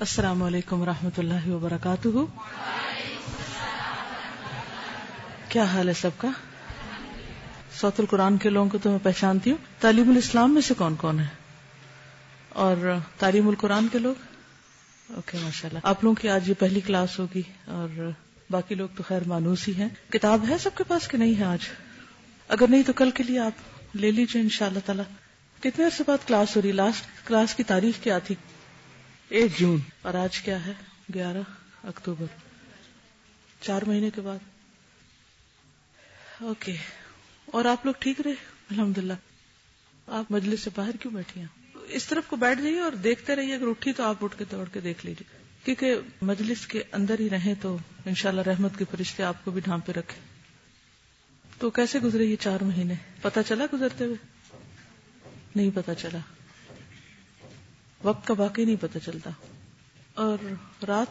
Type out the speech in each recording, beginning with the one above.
السلام علیکم و اللہ وبرکاتہ۔ کیا حال ہے سب کا؟ سوت القرآن کے لوگوں کو تو میں پہچانتی ہوں۔ تعلیم الاسلام میں سے کون کون ہے؟ اور تعلیم القرآن کے لوگ؟ اوکے ماشاء اللہ آپ لوگوں کی آج یہ پہلی کلاس ہوگی اور باقی لوگ تو خیر مانوس ہی ہیں۔ کتاب ہے سب کے پاس کہ نہیں ہے آج؟ اگر نہیں تو کل کے لیے آپ لے لیجیے ان شاء اللہ تعالیٰ۔ کتنے عرصے بعد کلاس ہو رہی لاسٹ کلاس کی تاریخ کیا تھی؟ ایک جون، اور آج کیا ہے؟ گیارہ اکتوبر۔ چار مہینے کے بعد۔ اوکے۔ اور آپ لوگ ٹھیک رہے؟ الحمد للہ آپ مجلس سے باہر کیوں بیٹھی ہیں؟ اس طرف کو بیٹھ جائیے اور دیکھتے رہیے۔ اگر اٹھی تو آپ اٹھ کے دوڑ کے دیکھ لیجیے۔ کیونکہ مجلس کے اندر ہی رہیں تو انشاءاللہ رحمت کے فرشتے آپ کو بھی ڈھانپے رکھے تو کیسے گزرے یہ چار مہینے؟ پتا چلا گزرتے ہوئے؟ نہیں پتا چلا۔ وقت کا باقی نہیں پتا چلتا۔ اور رات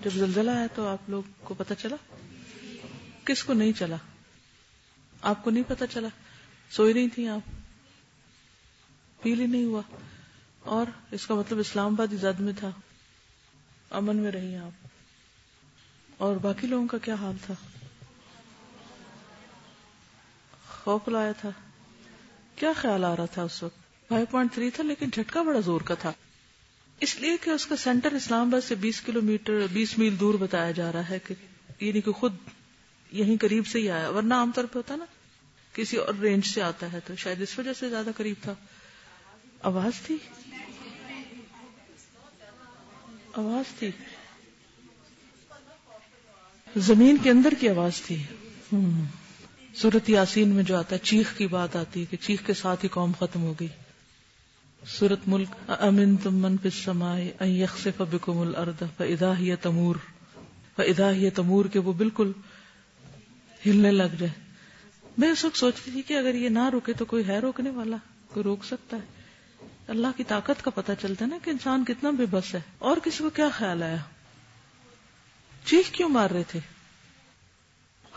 جب زلزلہ آیا تو آپ لوگ کو پتا چلا؟ کس کو نہیں چلا؟ آپ کو نہیں پتا چلا؟ سوئی نہیں تھی آپ۔ فیل ہی نہیں ہوا۔ اور اس کا مطلب اسلام آباد زد میں تھا۔ امن میں رہی آپ۔ اور باقی لوگوں کا کیا حال تھا؟ خوف لایا تھا۔ کیا خیال آ رہا تھا اس وقت؟ فائیو پوائنٹ تھری تھا، لیکن جھٹکا بڑا زور کا تھا۔ اس لیے کہ اس کا سینٹر اسلام آباد سے بیس کلو میٹر، بیس میل دور بتایا جا رہا ہے کہ یعنی کہ خود یہیں قریب سے ہی آیا، ورنہ عام طور پہ ہوتا نا، کسی اور رینج سے آتا ہے تو شاید اس وجہ سے زیادہ قریب تھا۔ آواز تھی؟ آواز تھی۔ زمین کے اندر کی آواز تھی۔ سورت یاسین میں جو آتا ہے، چیخ کی بات آتی ہے کہ چیخ کے ساتھ ہی قوم ختم ہو گئی۔ سورت ملک، امن تم من پسمائے بکم الرد فدا ہی تمور فدا ہی تمور کے وہ بالکل ہلنے لگ جائے۔ میں اس وقت سوچتی تھی کہ اگر یہ نہ روکے تو کوئی ہے روکنے والا، کوئی روک سکتا ہے۔ اللہ کی طاقت کا پتہ چلتا ہے نا کہ انسان کتنا بے بس ہے۔ اور کسی کو کیا خیال آیا؟ چیخ کیوں مار رہے تھے؟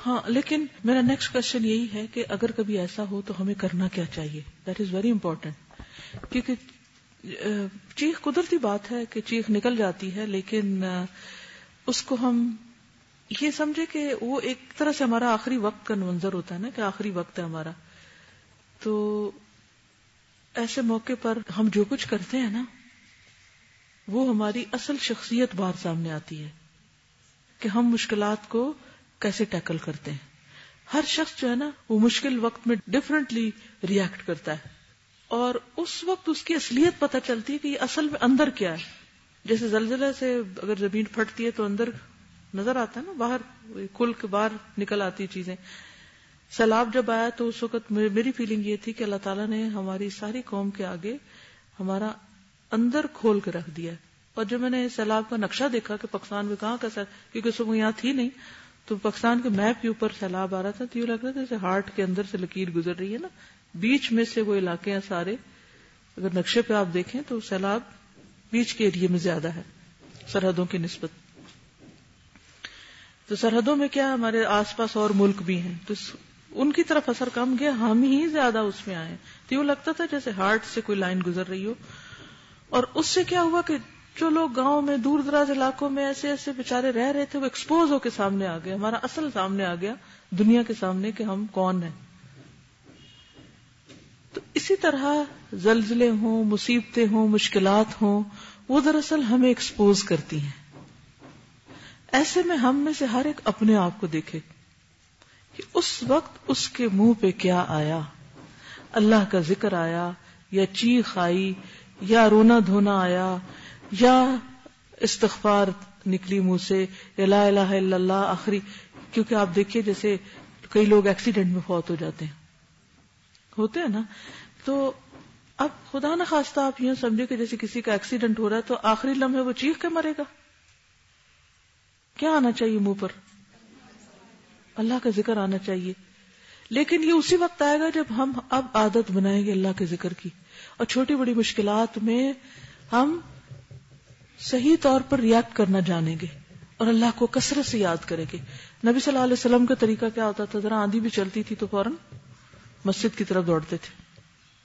ہاں لیکن میرا نیکسٹ کوشچن یہی ہے کہ اگر کبھی ایسا ہو تو ہمیں کرنا کیا چاہیے؟ دیٹ از ویری امپورٹینٹ کیونکہ چیخ قدرتی بات ہے کہ چیخ نکل جاتی ہے، لیکن اس کو ہم یہ سمجھے کہ وہ ایک طرح سے ہمارا آخری وقت کا منظر ہوتا ہے نا، کہ آخری وقت ہے ہمارا۔ تو ایسے موقع پر ہم جو کچھ کرتے ہیں نا، وہ ہماری اصل شخصیت بار سامنے آتی ہے کہ ہم مشکلات کو کیسے ٹیکل کرتے ہیں۔ ہر شخص جو ہے نا، وہ مشکل وقت میں ڈفرینٹلی ریئیکٹ کرتا ہے۔ اور اس وقت اس کی اصلیت پتہ چلتی ہے کہ یہ اصل میں اندر کیا ہے۔ جیسے زلزلے سے اگر زمین پھٹتی ہے تو اندر نظر آتا ہے نا، باہر کل کے باہر نکل آتی چیزیں۔ سیلاب جب آیا تو اس وقت میری فیلنگ یہ تھی کہ اللہ تعالیٰ نے ہماری ساری قوم کے آگے ہمارا اندر کھول کے رکھ دیا اور جب میں نے سیلاب کا نقشہ دیکھا کہ پاکستان میں کہاں کا سر کیونکہ اس وقت یہاں تھی نہیں، تو پاکستان کے میپ کے اوپر سیلاب آ رہا تھا تو یہ لگ رہا تھا جیسے ہارٹ کے اندر سے لکیر گزر رہی ہے نا۔ بیچ میں سے وہ علاقے ہیں سارے۔ اگر نقشے پہ آپ دیکھیں تو سیلاب بیچ کے ایریے میں زیادہ ہے، سرحدوں کی نسبت۔ تو سرحدوں میں کیا ہمارے آس پاس اور ملک بھی ہیں۔ تو ان کی طرف اثر کم گیا، ہم ہی زیادہ اس میں آئے تو یہ لگتا تھا جیسے ہارٹ سے کوئی لائن گزر رہی ہو۔ اور اس سے کیا ہوا کہ جو لوگ گاؤں میں دور دراز علاقوں میں ایسے ایسے بےچارے رہ رہے تھے، وہ ایکسپوز ہو کے سامنے آ گیا ہمارا اصل سامنے آ گیا، دنیا کے سامنے کہ ہم کون ہیں۔ تو اسی طرح زلزلے ہوں، مصیبتیں ہوں، مشکلات ہوں، وہ دراصل ہمیں ایکسپوز کرتی ہیں۔ ایسے میں ہم میں سے ہر ایک اپنے آپ کو دیکھے کہ اس وقت اس کے منہ پہ کیا آیا۔ اللہ کا ذکر آیا، یا چیخ آئی، یا رونا دھونا آیا، یا استغفار نکلی منہ سے، یا لا الہ الا اللہ آخری۔ کیونکہ آپ دیکھیے جیسے کئی لوگ ایکسیڈنٹ میں فوت ہو جاتے ہیں۔ ہوتے ہیں نا، تو اب خدا نہ خواستہ آپ یوں سمجھے کہ جیسے کسی کا ایکسیڈنٹ ہو رہا ہے تو آخری لمحے وہ چیخ کے مرے گا۔ کیا آنا چاہیے منہ پر؟ اللہ کا ذکر آنا چاہیے۔ لیکن یہ اسی وقت آئے گا جب ہم اب عادت بنائیں گے اللہ کے ذکر کی۔ اور چھوٹی بڑی مشکلات میں ہم صحیح طور پر ریاکٹ کرنا جانیں گے اور اللہ کو کثرت سے یاد کریں گے۔ نبی صلی اللہ علیہ وسلم کا طریقہ کیا ہوتا تھا؟ ذرا آندھی بھی چلتی تھی تو فوراً مسجد کی طرف دوڑتے تھے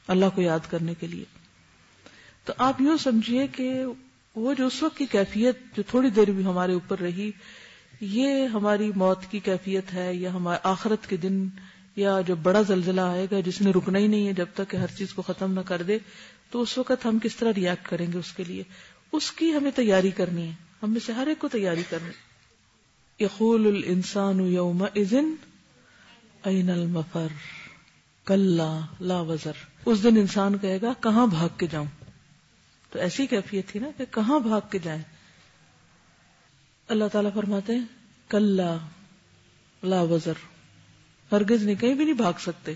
اللہ کو یاد کرنے کے لیے۔ تو آپ یوں سمجھیے کہ وہ جو اس وقت کی کیفیت جو تھوڑی دیر بھی ہمارے اوپر رہی، یہ ہماری موت کی کیفیت ہے یا ہمارے آخرت کے دن یا جو بڑا زلزلہ آئے گا جس نے رکنا ہی نہیں ہے جب تک کہ ہر چیز کو ختم نہ کر دے، تو اس وقت ہم کس طرح ریئیکٹ کریں گے اس کے لیے؟ اس کی ہمیں تیاری کرنی ہے، ہم میں سے ہر ایک کو تیاری کرنی یقول الانسان یوم اذن این المفر کلا لا وزر۔ اس دن انسان کہے گا، کہاں بھاگ کے جاؤں؟ تو ایسی کیفیت تھی نا کہ کہاں بھاگ کے جائیں؟ اللہ تعالیٰ فرماتے ہیں، کلا لا وزر۔ ہرگز نہیں، کہیں بھی نہیں بھاگ سکتے۔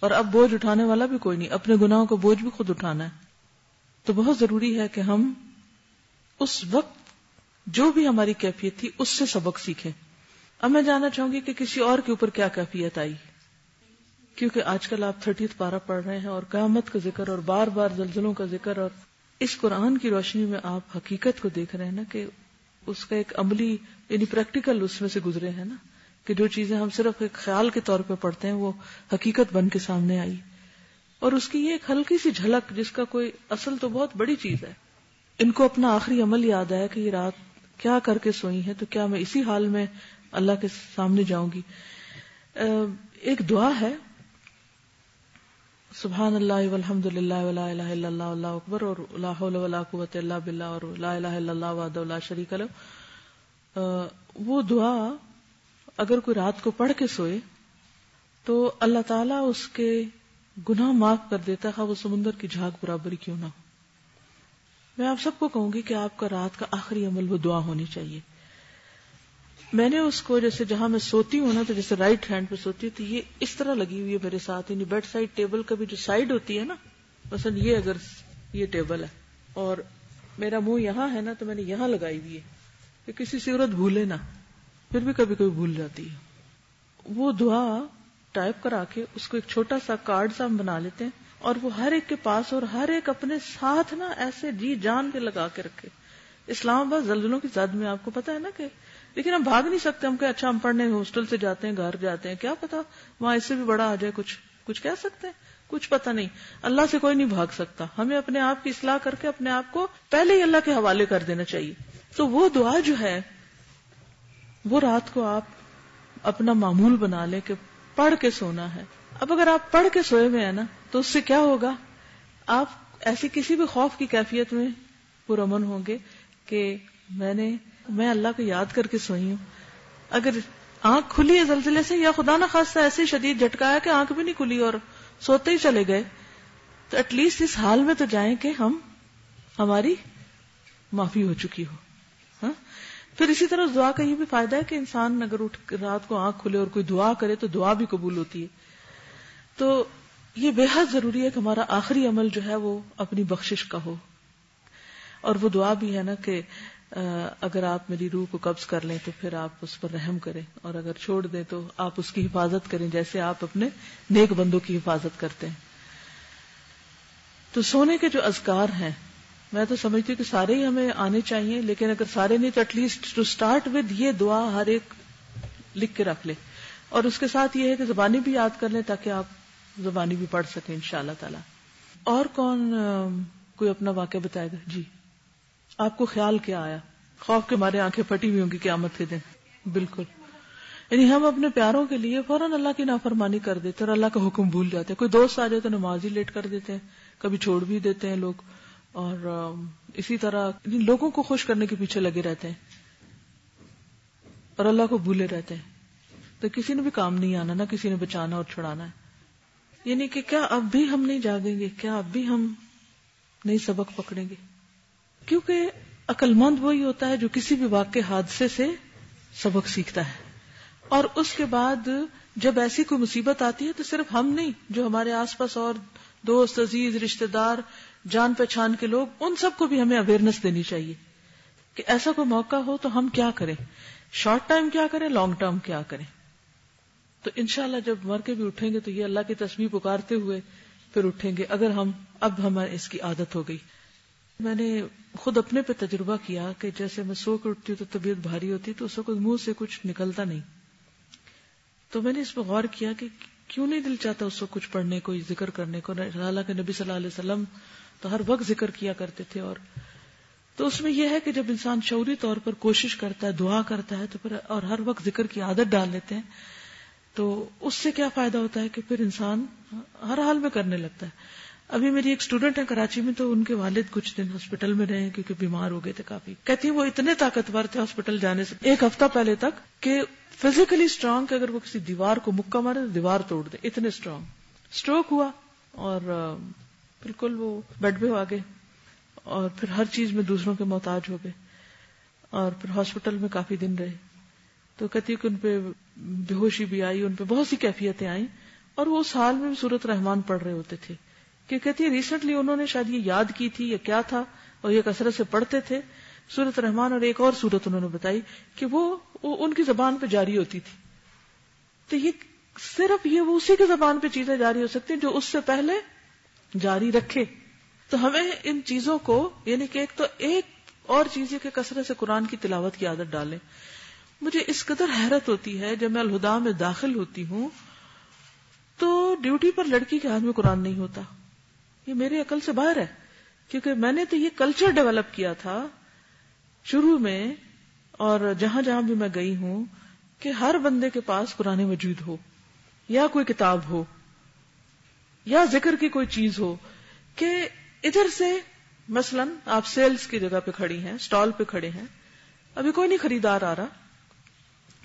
اور اب بوجھ اٹھانے والا بھی کوئی نہیں، اپنے گناہوں کو بوجھ بھی خود اٹھانا ہے۔ تو بہت ضروری ہے کہ ہم اس وقت جو بھی ہماری کیفیت تھی، اس سے سبق سیکھیں۔ اب میں جاننا چاہوں گی کہ کسی اور کے اوپر کیا کیفیت آئی۔ کیونکہ آج کل آپ تھرٹی پارہ پڑھ رہے ہیں اور قیامت کا ذکر اور بار بار زلزلوں کا ذکر اور اس قرآن کی روشنی میں آپ حقیقت کو دیکھ رہے ہیں نا کہ اس کا ایک عملی یعنی پریکٹیکل اس میں سے گزرے ہیں نا کہ جو چیزیں ہم صرف ایک خیال کے طور پہ پڑھتے ہیں وہ حقیقت بن کے سامنے آئی۔ اور اس کی یہ ایک ہلکی سی جھلک جس کا کوئی اصل تو بہت بڑی چیز ہے۔ ان کو اپنا آخری عمل یاد آیا کہ یہ رات کیا کر کے سوئی ہے تو کیا میں اسی حال میں اللہ کے سامنے جاؤں گی۔ ایک دعا ہے۔ سبحان اللہ والحمد للہ ولا الہ الا اللہ اللہ اکبر، اور لا حول ولا قوت الا باللہ، اور لا الہ الا اللہ وحدہ لا شریک لہ وہ دعا اگر کوئی رات کو پڑھ کے سوئے تو اللہ تعالیٰ اس کے گناہ معاف کر دیتا ہے وہ سمندر کی جھاگ برابری کیوں نہ ہو۔ میں آپ سب کو کہوں گی کہ آپ کا رات کا آخری عمل وہ دعا ہونی چاہیے۔ میں نے اس کو جیسے جہاں میں سوتی ہوں نا تو جیسے رائٹ ہینڈ پہ سوتی ہوں، تو یہ اس طرح لگی ہوئی ہے میرے ساتھ۔ یعنی بیڈ سائڈ ٹیبل کا بھی جو سائڈ ہوتی ہے نا، مثلا یہ اگر یہ ٹیبل ہے اور میرا منہ یہاں ہے نا تو میں نے یہاں لگائی ہوئی ہے کہ کسی صورت بھولے نا پھر بھی کبھی کبھی بھول جاتی ہے۔ وہ دعا ٹائپ کرا کے اس کو ایک چھوٹا سا کارڈ سا ہم بنا لیتے ہیں اور وہ ہر ایک کے پاس اور ہر ایک اپنے ساتھ نا ایسے جی جان کے لگا کے رکھے۔ اسلام آباد زلزلوں کی زد میں آپ کو پتا ہے نا کہ لیکن ہم بھاگ نہیں سکتے، ہم کہ اچھا ہم پڑھنے ہاسٹل سے جاتے ہیں، گھر جاتے ہیں، کیا پتا؟ وہاں اس سے بھی بڑا آ جائے کچھ کچھ کہہ سکتے ہیں، کچھ پتا نہیں۔ اللہ سے کوئی نہیں بھاگ سکتا۔ ہمیں اپنے آپ کی اصلاح کر کے اپنے آپ کو پہلے ہی اللہ کے حوالے کر دینا چاہیے۔ تو وہ دعا جو ہے، وہ رات کو آپ اپنا معمول بنا لیں کہ پڑھ کے سونا ہے۔ اب اگر آپ پڑھ کے سوئے ہوئے ہیں نا، تو اس سے کیا ہوگا؟ آپ ایسی کسی بھی خوف کی کیفیت میں پرامن ہوں گے کہ میں نے میں اللہ کو یاد کر کے سوئی ہوں۔ اگر آنکھ کھلی ہے زلزلے سے یا خدا نہ خاصا ایسے شدید جھٹکایا کہ آنکھ بھی نہیں کھلی اور سوتے ہی چلے گئے، تو ایٹ لیسٹ اس حال میں تو جائیں کہ ہم ہماری معافی ہو چکی ہو۔ ہاں؟ پھر اسی طرح دعا کا یہ بھی فائدہ ہے کہ انسان اگر اٹھ رات کو آنکھ کھلے اور کوئی دعا کرے تو دعا بھی قبول ہوتی ہے۔ تو یہ بے حد ضروری ہے کہ ہمارا آخری عمل جو ہے وہ اپنی بخشش کا ہو۔ اور وہ دعا بھی ہے نا کہ اگر آپ میری روح کو قبض کر لیں تو پھر آپ اس پر رحم کریں اور اگر چھوڑ دیں تو آپ اس کی حفاظت کریں جیسے آپ اپنے نیک بندوں کی حفاظت کرتے ہیں۔ تو سونے کے جو ازکار ہیں، میں تو سمجھتی ہوں کہ سارے ہی ہمیں آنے چاہیے، لیکن اگر سارے نہیں تو at least to start with یہ دعا ہر ایک لکھ کے رکھ لے اور اس کے ساتھ یہ ہے کہ زبانی بھی یاد کر لیں تاکہ آپ زبانی بھی پڑھ سکیں ان شاء اللہ تعالی۔ اور کون کوئی اپنا واقعہ بتائے گا؟ جی۔ آپ کو خیال کیا آیا؟ خوف کے مارے آنکھیں پھٹی ہوئی ہوں گی قیامت کے دن۔ بالکل۔ یعنی ہم اپنے پیاروں کے لیے فوراً اللہ کی نافرمانی کر دیتے اور اللہ کا حکم بھول جاتے ہیں۔ کوئی دوست آ جائے تو نماز ہی لیٹ کر دیتے ہیں۔ کبھی چھوڑ بھی دیتے ہیں لوگ۔ اور اسی طرح لوگوں کو خوش کرنے کے پیچھے لگے رہتے ہیں۔ اور اللہ کو بھولے رہتے ہیں۔ تو کسی نے بھی کام نہیں آنا، نہ کسی نے بچانا اور چھڑانا ہے۔ یعنی کہ کیا اب بھی ہم نہیں جاگیں گے؟ کیا اب بھی ہم نہیں سبق پکڑیں گے؟ کیونکہ عقل مند وہی ہوتا ہے جو کسی بھی واقع حادثے سے سبق سیکھتا ہے۔ اور اس کے بعد جب ایسی کوئی مصیبت آتی ہے تو صرف ہم نہیں، جو ہمارے آس پاس اور دوست، عزیز رشتے دار، جان پہچان کے لوگ، ان سب کو بھی ہمیں اویئرنیس دینی چاہیے کہ ایسا کوئی موقع ہو تو ہم کیا کریں۔ شارٹ ٹائم کیا کریں لانگ ٹرم کیا کریں۔ تو انشاءاللہ جب مر کے بھی اٹھیں گے تو یہ اللہ کی تصویر پکارتے ہوئے پھر اٹھیں گے۔ اگر ہم، اب ہمیں اس کی عادت ہو گئی۔ میں نے خود اپنے پہ تجربہ کیا کہ جیسے میں سو کے اٹھتی ہوں تو طبیعت بھاری ہوتی تو اس وقت منہ سے کچھ نکلتا نہیں۔ تو میں نے اس پہ غور کیا کہ کیوں نہیں دل چاہتا اس کو کچھ پڑھنے کو، ذکر کرنے کو۔ حالانکہ نبی صلی اللہ علیہ وسلم تو ہر وقت ذکر کیا کرتے تھے اور تو اس میں یہ ہے کہ جب انسان شعوری طور پر کوشش کرتا ہے، دعا کرتا ہے تو پھر اور ہر وقت ذکر کی عادت ڈال لیتے ہیں۔ تو اس سے کیا فائدہ ہوتا ہے کہ پھر انسان ہر حال میں کرنے لگتا ہے۔ ابھی میری ایک اسٹوڈنٹ ہے کراچی میں تو ان کے والد کچھ دن ہاسپٹل میں رہے کیونکہ بیمار ہو گئے تھے کافی۔ کہتی وہ اتنے طاقتور تھے ہاسپٹل جانے سے۔ ایک ہفتہ پہلے تک کہ فزیکلی اسٹرانگ کہ اگر وہ کسی دیوار کو مکہ مارے تو دیوار توڑ دے۔ اتنے اسٹرانگ اسٹروک ہوا اور بالکل وہ بیڈ پہ آ گئے اور پھر ہر چیز میں دوسروں کے محتاج ہو گئے اور پھر ہاسپٹل میں کافی دن رہے۔ تو کہتی کہ ان پہ بے ہوشی بھی آئی، ان پہ بہت سی کیفیتیں آئیں اور وہ اس حال میں بھی سورت رحمان پڑھ رہے ہوتے تھے۔ کہ کہتی ہے ریسنٹلی انہوں نے شاید یہ یاد کی تھی یا کیا تھا اور یہ کثرت سے پڑھتے تھے. سورت رحمان اور ایک اور سورت انہوں نے بتائی کہ وہ ان کی زبان پہ جاری ہوتی تھی۔ تو یہ صرف یہ وہ اسی کی زبان پہ چیزیں جاری ہو سکتی ہیں جو اس سے پہلے جاری رکھے۔ تو ہمیں ان چیزوں کو یعنی کہ ایک تو ایک اور چیز کے کثرت سے قرآن کی تلاوت کی عادت ڈالیں۔ مجھے اس قدر حیرت ہوتی ہے جب میں الہدا میں داخل ہوتی ہوں تو ڈیوٹی پر لڑکی کے ہاتھ میں قرآن نہیں ہوتا۔ یہ میری عقل سے باہر ہے۔ کیونکہ میں نے تو یہ کلچر ڈیولپ کیا تھا شروع میں، اور جہاں جہاں بھی میں گئی ہوں، کہ ہر بندے کے پاس قرآن وجود ہو، یا کوئی کتاب ہو، یا ذکر کی کوئی چیز ہو، کہ ادھر سے مثلا آپ سیلز کی جگہ پہ کھڑی ہیں اسٹال پہ کھڑے ہیں، ابھی کوئی نہیں خریدار آ رہا۔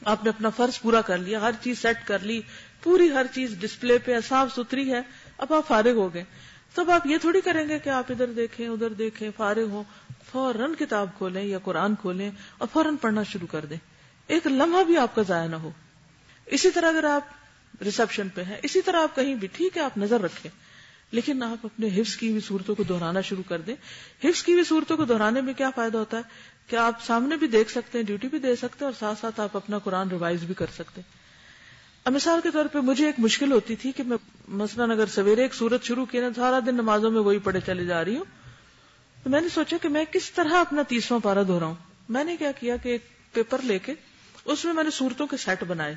آپ نے اپنا فرض پورا کر لیا، ہر چیز سیٹ کر لی، پوری ہر چیز ڈسپلے پہ صاف ستھری ہے، اب آپ فارغ ہو گئے۔ تب آپ یہ تھوڑی کریں گے کہ آپ ادھر دیکھیں ادھر دیکھیں، فارغ ہوں، فوراً کتاب کھولیں یا قرآن کھولیں اور فوراً پڑھنا شروع کر دیں۔ ایک لمحہ بھی آپ کا ضائع نہ ہو۔ اسی طرح اگر آپ ریسپشن پہ ہیں، اسی طرح آپ کہیں بھی، ٹھیک ہے، آپ نظر رکھیں۔ لیکن آپ اپنے حفظ کی ہوئی صورتوں کو دہرانا شروع کر دیں۔ حفظ کی ہوئی صورتوں کو دہرانے میں کیا فائدہ ہوتا ہے؟ کہ آپ سامنے بھی دیکھ سکتے ہیں، ڈیوٹی بھی دے سکتے ہیں اور ساتھ ساتھ آپ اپنا قرآن ریوائز بھی کر سکتے ہیں۔ مثال کے طور پہ مجھے ایک مشکل ہوتی تھی کہ میں مثلاً اگر سویرے ایک سورت شروع کی نا، سارا دن نمازوں میں وہی پڑھے چلے جا رہی ہوں، تو میں نے سوچا کہ میں کس طرح اپنا تیسواں پارا دہراؤں۔ میں نے کیا کیا کہ ایک پیپر لے کے اس میں میں نے صورتوں کے سیٹ بنائے۔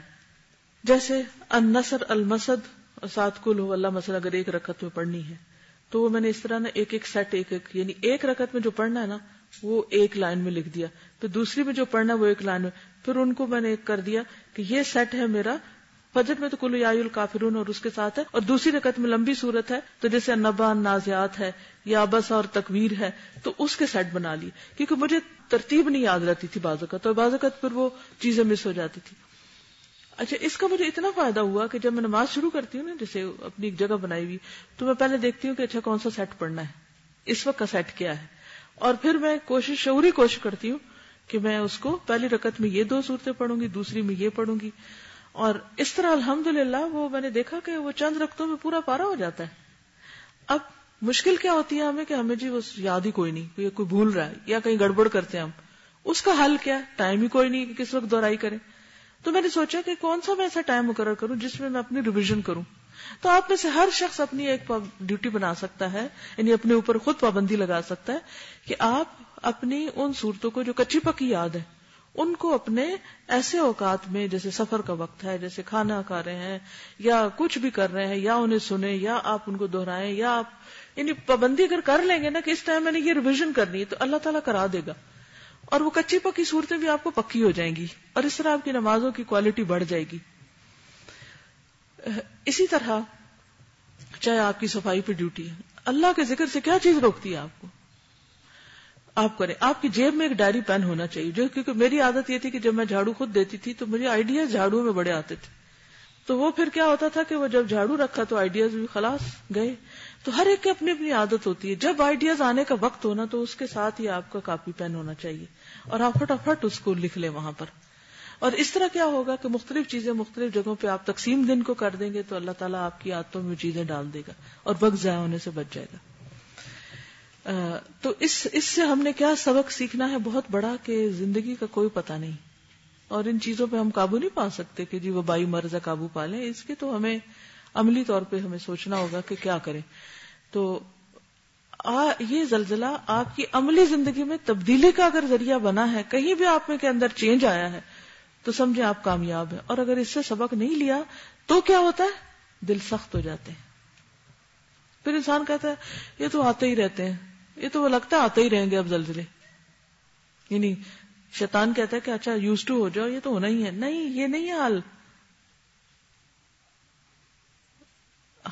جیسے، النصر المسد، سات کل ہو، اللہ مسل اگر ایک رکعت میں پڑھنی ہے۔ تو وہ میں نے اس طرح نا ایک ایک سیٹ، ایک ایک یعنی ایک رکعت میں جو پڑھنا ہے نا، وہ ایک لائن میں لکھ دیا۔ پھر دوسری میں جو پڑھنا ہے وہ ایک لائن میں۔ پھر ان کو میں نے ایک کر دیا کہ یہ سیٹ ہے میرا فجر میں تو کلو یا الکافرون اور اس کے ساتھ ہے۔ اور دوسری رکعت میں لمبی صورت ہے تو جیسے نبا نازیات ہے یا بس اور تکویر ہے تو اس کے سیٹ بنا لی۔ کیونکہ مجھے ترتیب نہیں یاد رہتی تھی بازوقت اور بازوقت پھر وہ چیزیں مس ہو جاتی تھی۔ اچھا اس کا مجھے اتنا فائدہ ہوا کہ جب میں نماز شروع کرتی ہوں نا، جیسے اپنی ایک جگہ بنائی ہوئی، تو میں پہلے دیکھتی ہوں کہ اچھا کون سا سیٹ پڑھنا ہے، اس وقت کا سیٹ کیا ہے۔ اور پھر میں کوشش، شعوری کوشش کرتی ہوں کہ میں اس کو پہلی رکعت میں یہ دو صورتیں پڑھوں گی، دوسری میں یہ پڑھوں گی۔ اور اس طرح الحمد وہ میں نے دیکھا کہ وہ چند رقطوں میں پورا پارا ہو جاتا ہے۔ اب مشکل کیا ہوتی ہے ہمیں کہ ہمیں جی وہ یاد ہی کوئی نہیں، کوئی بھول رہا ہے یا کہیں گڑبڑ کرتے ہیں ہم۔ اس کا حل کیا ٹائم ہی کوئی نہیں کہ کس وقت دہرائی کریں تو میں نے سوچا کہ کون سا میں ایسا ٹائم مقرر کروں جس میں میں اپنی ریویژن کروں۔ تو آپ میں سے ہر شخص اپنی ایک ڈیوٹی بنا سکتا ہے یعنی اپنے اوپر خود پابندی لگا سکتا ہے کہ آپ اپنی ان صورتوں کو جو کچی پکی یاد ہے ان کو اپنے ایسے اوقات میں، جیسے سفر کا وقت ہے، جیسے کھانا کھا رہے ہیں، یا کچھ بھی کر رہے ہیں، یا انہیں سنیں، یا آپ ان کو دہرائیں، یا آپ یعنی پابندی اگر کر لیں گے نا کہ اس ٹائم میں نے یہ ریویژن کرنی ہے، تو اللہ تعالیٰ کرا دے گا۔ اور وہ کچی پکی صورتیں بھی آپ کو پکی ہو جائیں گی۔ اور اس طرح آپ کی نمازوں کی کوالٹی بڑھ جائے گی۔ اسی طرح چاہے آپ کی صفائی پہ ڈیوٹی ہے۔ اللہ کے ذکر سے کیا چیز روکتی ہے آپ کو؟ آپ کریں۔ آپ کی جیب میں ایک ڈائری پین ہونا چاہیے، جو کیونکہ میری عادت یہ تھی کہ جب میں جھاڑو خود دیتی تھی تو مجھے آئیڈیاز جھاڑو میں بڑے آتے تھے۔ تو وہ پھر کیا ہوتا تھا کہ وہ جب جھاڑو رکھا تو آئیڈیاز بھی خلاص گئے۔ تو ہر ایک کی اپنی اپنی عادت ہوتی ہے۔ جب آئیڈیاز آنے کا وقت ہونا تو اس کے ساتھ ہی آپ کا کاپی پین ہونا چاہیے۔ اور آپ فٹافٹ اس کو لکھ لیں وہاں پر۔ اور اس طرح کیا ہوگا کہ مختلف چیزیں مختلف جگہوں پہ آپ تقسیم دن کو کر دیں گے تو اللہ تعالیٰ آپ کی عادتوں میں چیزیں ڈال دے گا اور وقت ضائع ہونے سے بچ جائے گا۔ تو اس اس سے ہم نے کیا سبق سیکھنا ہے؟ بہت بڑا کہ زندگی کا کوئی پتہ نہیں۔ اور ان چیزوں پہ ہم قابو نہیں پا سکتے کہ جی وہ بائی مرض قابو پا لیں۔ اس کے تو ہمیں عملی طور پہ ہمیں سوچنا ہوگا کہ کیا کریں۔ تو آ, یہ زلزلہ آپ کی عملی زندگی میں تبدیلی کا اگر ذریعہ بنا ہے کہیں بھی آپ میں کے اندر چینج آیا ہے تو سمجھے آپ کامیاب ہیں۔ اور اگر اس سے سبق نہیں لیا تو کیا ہوتا ہے؟ دل سخت ہو جاتے ہیں۔ پھر انسان کہتا ہے یہ تو آتے ہی رہتے ہیں۔ یہ تو وہ لگتا ہے آتے ہی رہیں گے اب زلزلے۔ یعنی شیطان کہتا ہے کہ اچھا یوز ٹو ہو جاؤ، یہ تو ہونا ہی ہے۔ نہیں، یہ نہیں ہے حال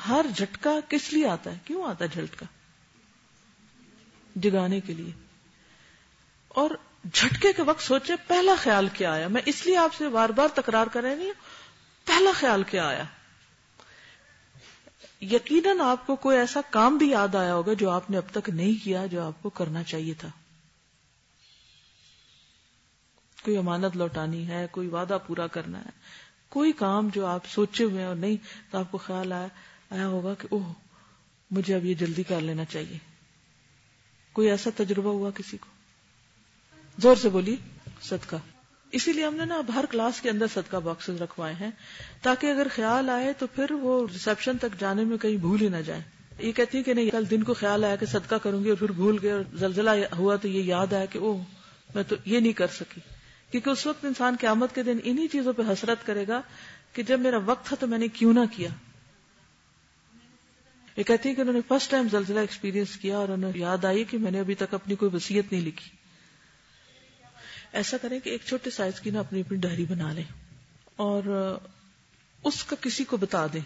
ہر جھٹکا کس لیے آتا ہے؟ کیوں آتا ہے جھٹکا؟ جگانے کے لیے۔ اور جھٹکے کے وقت سوچے پہلا خیال کیا آیا؟ میں اس لیے آپ سے بار بار تکرار کر رہے نہیں پہلا خیال کیا آیا؟ یقیناً آپ کو کوئی ایسا کام بھی یاد آیا ہوگا جو آپ نے اب تک نہیں کیا جو آپ کو کرنا چاہیے تھا۔ کوئی امانت لوٹانی ہے، کوئی وعدہ پورا کرنا ہے، کوئی کام جو آپ سوچے ہوئے ہیں اور نہیں، تو آپ کو خیال آیا آیا ہوگا کہ اوہ، مجھے اب یہ جلدی کر لینا چاہیے۔ کوئی ایسا تجربہ ہوا کسی کو؟ زور سے بولی صدقہ۔ اسی لیے ہم نے نا اب ہر کلاس کے اندر صدقہ باکسز رکھوائے ہیں تاکہ اگر خیال آئے تو پھر وہ ریسپشن تک جانے میں کہیں بھول ہی نہ جائے یہ کہتی ہے کہ نہیں، کل دن کو خیال آیا کہ صدقہ کروں گی اور پھر بھول گئے اور زلزلہ ہوا تو یہ یاد آیا کہ او میں تو یہ نہیں کر سکی۔ کیونکہ اس وقت انسان قیامت کے دن انہی چیزوں پہ حسرت کرے گا کہ جب میرا وقت تھا تو میں نے کیوں نہ کیا۔ یہ کہتی ہے کہ انہوں نے فرسٹ ٹائم زلزلہ ایکسپیرینس کیا اور انہیں یاد آئی کہ میں نے ابھی تک اپنی کوئی وسیعت نہیں لکھی۔ ایسا کریں کہ ایک چھوٹے سائز کی نا اپنی اپنی ڈائری بنا لیں اور اس کا کسی کو بتا دیں۔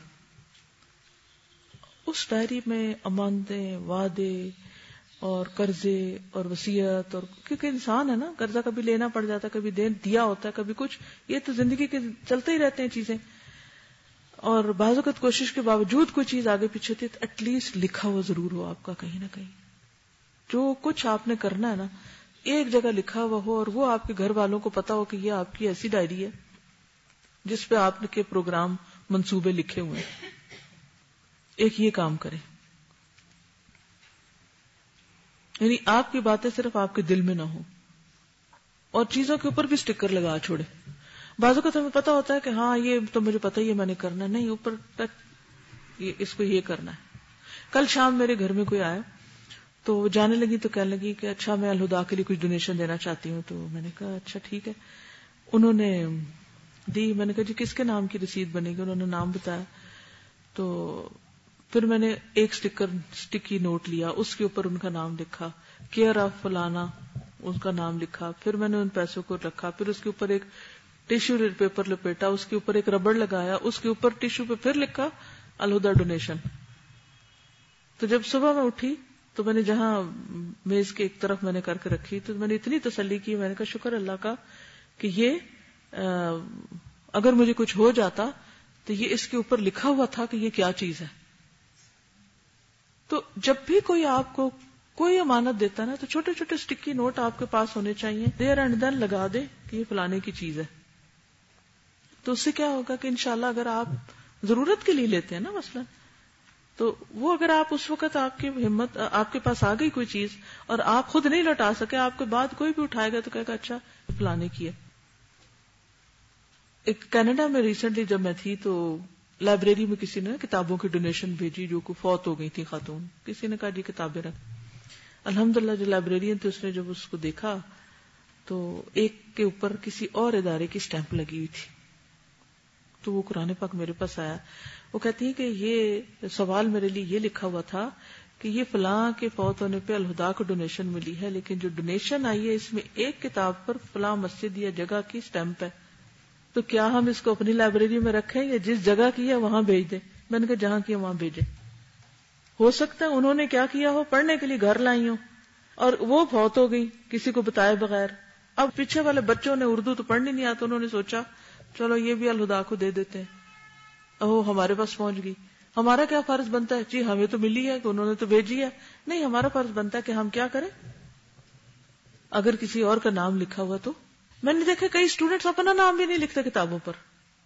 اس ڈائری میں امانتیں وعدے اور قرضے اور وسیعت اور کیونکہ انسان ہے نا، قرضہ کبھی لینا پڑ جاتا ہے، کبھی دیا ہوتا ہے، کبھی کچھ۔ یہ تو زندگی کے چلتے ہی رہتے ہیں چیزیں۔ اور بعض اوقات کوشش کے باوجود کوئی چیز آگے پیچھے ہوتی ہے، تو ایٹ لیسٹ لکھا ہوا ضرور ہو آپ کا کہیں نہ کہیں۔ جو کچھ آپ نے کرنا ہے نا ایک جگہ لکھا ہوا ہو اور وہ آپ کے گھر والوں کو پتا ہو کہ یہ آپ کی ایسی ڈائری ہے جس پہ آپ کے پروگرام منصوبے لکھے ہوئے ہیں۔ ایک یہ کام کرے یعنی آپ کی باتیں صرف آپ کے دل میں نہ ہو اور چیزوں کے اوپر بھی اسٹکر لگا چھوڑے بازو کا تو ہمیں پتا ہوتا ہے کہ ہاں یہ تو مجھے پتا ہی ہے، میں نے کرنا نہیں، اوپر تک اس کو یہ کرنا ہے۔ کل شام میرے گھر میں کوئی آیا۔ تو وہ جانے لگی تو کہنے لگی کہ اچھا میں الہدا کے لیے کچھ ڈونیشن دینا چاہتی ہوں۔ تو میں نے کہا اچھا ٹھیک ہے۔ انہوں نے دی، میں نے کہا جی کس کے نام کی رسید بنے گی؟ انہوں نے نام بتایا۔ تو پھر میں نے ایک اسٹکر اسٹکی نوٹ لیا، اس کے اوپر ان کا نام لکھا۔ کیئر آف فلانا اس کا نام لکھا۔ پھر میں نے ان پیسوں کو رکھا۔ پھر اس کے اوپر ایک ٹیشو پیپر لپیٹا، اس کے اوپر ایک ربڑ لگایا۔ اس کے اوپر ٹیشو پہ پھر لکھا، الہدا ڈونیشن تو جب صبح میں اٹھی تو میں نے جہاں میز کے ایک طرف میں نے کر کے رکھی، تو میں نے اتنی تسلی کی، میں نے کہا شکر اللہ کا کہ یہ اگر مجھے کچھ ہو جاتا تو یہ اس کے اوپر لکھا ہوا تھا کہ یہ کیا چیز ہے۔ تو جب بھی کوئی آپ کو کوئی امانت دیتا نا، تو چھوٹے چھوٹے اسٹکی نوٹ آپ کے پاس ہونے چاہیے۔ دیر اینڈ دین لگا دے کہ یہ فلانے کی چیز ہے۔ تو اس سے کیا ہوگا کہ انشاءاللہ اگر آپ ضرورت کے لیے لیتے ہیں نا، مثلاً تو وہ اگر آپ اس وقت آپ کی ہمت، آپ کے پاس آ گئی کوئی چیز اور آپ خود نہیں لوٹا سکے، آپ کے بعد کوئی بھی اٹھائے گا تو کہے گا اچھا فلانے کی ہے ایک کینیڈا میں ریسنٹلی جب میں تھی تو لائبریری میں کسی نے کتابوں کی ڈونیشن بھیجی جو کو فوت ہو گئی تھی خاتون۔ کسی نے کہا جی کتابیں رکھ۔ الحمد للہ جو لائبریرین تھے اس نے جب اس کو دیکھا تو ایک کے اوپر کسی اور ادارے کی اسٹیمپ لگی ہوئی تھی۔ تو وہ قرآن پاک میرے پاس آیا۔ وہ کہتی ہے کہ یہ سوال میرے لیے یہ لکھا ہوا تھا کہ یہ فلاں کے فوت ہونے پہ الہدا کو ڈونیشن ملی ہے، لیکن جو ڈونیشن آئی ہے، اس میں ایک کتاب پر فلاں مسجد یا جگہ کی اسٹیمپ ہے۔ تو کیا ہم اس کو اپنی لائبریری میں رکھیں یا جس جگہ کی ہے وہاں بھیج دیں؟ میں نے کہا، جہاں کی وہاں بھیجے ہو سکتا ہے انہوں نے کیا کیا ہو؟ پڑھنے کے لیے گھر لائی ہو اور وہ فوت ہو گئی کسی کو بتائے بغیر۔ اب پیچھے والے بچوں نے اردو تو پڑھنی نہیں آتا انہوں نے سوچا، چلو یہ بھی الہدا کو دے دیتے ہیں۔ ہمارے پاس پہنچ گئی۔ ہمارا کیا فرض بنتا ہے؟ جی ہمیں تو ملی ہے انہوں نے تو بھیجی ہے۔ نہیں، ہمارا فرض بنتا ہے کہ ہم کیا کریں؟ اگر کسی اور کا نام لکھا ہوا تو۔ میں نے دیکھا کئی اسٹوڈینٹس اپنا نام بھی نہیں لکھتے کتابوں پر۔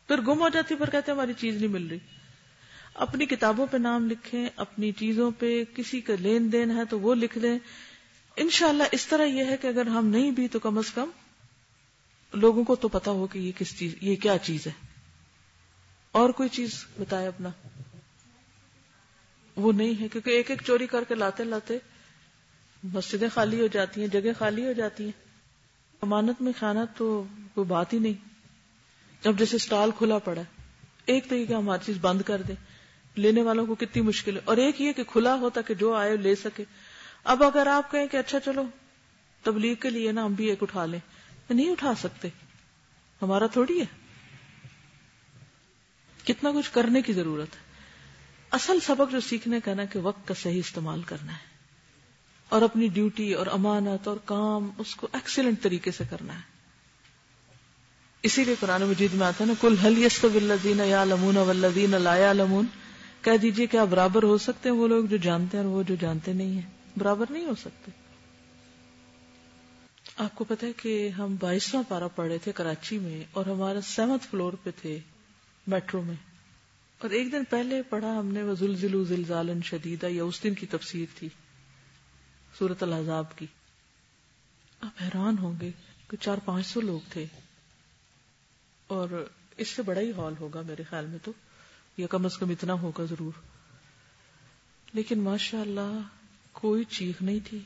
پھر گم ہو جاتی پر کہتے ہماری چیز نہیں مل رہی۔ اپنی کتابوں پہ نام لکھیں، اپنی چیزوں پہ کسی کا لین دین ہے تو وہ لکھ دیں انشاءاللہ اس طرح یہ ہے کہ اگر ہم نہیں بھی تو کم از کم لوگوں کو تو پتا ہو کہ یہ کس چیز، یہ کیا چیز ہے۔ اور کوئی چیز بتائے اپنا؟ وہ نہیں ہے، کیونکہ ایک ایک چوری کر کے لاتے لاتے مسجدیں خالی ہو جاتی ہیں جگہ خالی ہو جاتی ہیں۔ امانت میں کھانا تو کوئی بات ہی نہیں۔ اب جیسے اسٹال کھلا پڑا ایک تو یہ کہ ہم ہر چیز بند کر دیں۔ لینے والوں کو کتنی مشکل ہے۔ اور ایک یہ کہ کھلا ہوتا کہ جو آئے لے سکے۔ اب اگر آپ کہیں کہ اچھا چلو، تبلیغ کے لیے نا ہم بھی ایک اٹھا لیں۔ نہیں اٹھا سکتے۔ ہمارا تھوڑی ہے۔ کتنا کچھ کرنے کی ضرورت ہے۔ اصل سبق جو سیکھنے کا نا کہ وقت کا صحیح استعمال کرنا ہے۔ اور اپنی ڈیوٹی اور امانت اور کام اس کو ایکسیلنٹ طریقے سے کرنا ہے۔ اسی لیے قرآن مجید میں آتا ہے نا کل حل یس یا لمون ولدین لایا لمون کہہ دیجیے کیا برابر ہو سکتے ہیں وہ لوگ جو جانتے ہیں اور وہ جو جانتے نہیں ہیں۔ برابر نہیں ہو سکتے۔ آپ کو پتا ہے کہ ہم بائیسواں پارا پڑھے تھے کراچی میں اور ہمارا سیونتھ فلور پہ تھے۔ میٹرو میں۔ اور ایک دن پہلے پڑھا ہم نے وہ زلزلو زلزالن شدیدہ یا اس دن کی تفسیر تھی سورت الحضاب کی۔ آپ حیران ہوں گے کہ چار پانچ سو لوگ تھے۔ اور اس سے بڑا ہی ہال ہوگا میرے خیال میں تو، یا کم از کم اتنا ہوگا ضرور۔ لیکن ماشاء اللہ کوئی چیخ نہیں تھی،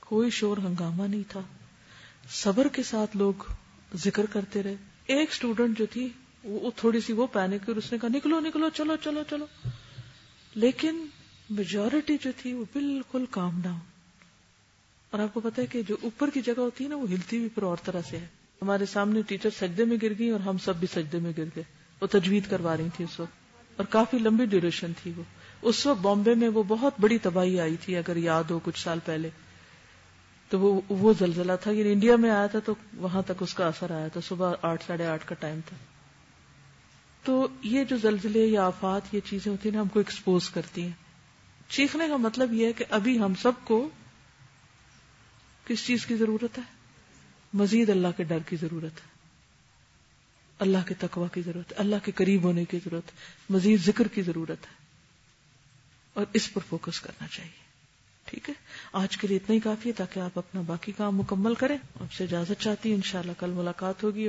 کوئی شور ہنگامہ نہیں تھا۔ صبر کے ساتھ لوگ ذکر کرتے رہے۔ ایک اسٹوڈنٹ جو تھی وہ تھوڑی سی وہ پہنے کی اس نے کہا، نکلو نکلو، چلو چلو چلو۔ لیکن میجورٹی جو تھی وہ بالکل کام ڈاؤن اور آپ کو پتا ہے کہ جو اوپر کی جگہ ہوتی ہے نا، وہ ہلتی بھی پھر اور طرح سے ہے۔ ہمارے سامنے ٹیچر سجدے میں گر گئی اور ہم سب بھی سجدے میں گر گئے۔ وہ تجوید کروا رہی تھی اس وقت۔ اور کافی لمبی ڈیوریشن تھی وہ۔ اس وقت بامبے میں وہ بہت بڑی تباہی آئی تھی، اگر یاد ہو کچھ سال پہلے۔ تو وہ وہ زلزلہ تھا۔ یعنی انڈیا میں آیا تھا تو وہاں تک اس کا اثر آیا تھا۔ صبح آٹھ، ساڑھے آٹھ کا ٹائم تھا۔ تو یہ جو زلزلے یا آفات، یہ چیزیں ہوتی ہیں نا، ہم کو ایکسپوز کرتی ہیں۔ چیخنے کا مطلب یہ ہے کہ ابھی ہم سب کو کس چیز کی ضرورت ہے؟ مزید اللہ کے ڈر کی ضرورت ہے۔ اللہ کے تقوی کی ضرورت ہے، اللہ کے قریب ہونے کی ضرورت ہے، مزید ذکر کی ضرورت ہے۔ اور اس پر فوکس کرنا چاہیے۔ ٹھیک ہے؟ آج کے لیے اتنا ہی کافی ہے تاکہ آپ اپنا باقی کام مکمل کریں۔ آپ سے اجازت چاہتی ہوں ان کل ملاقات ہوگی۔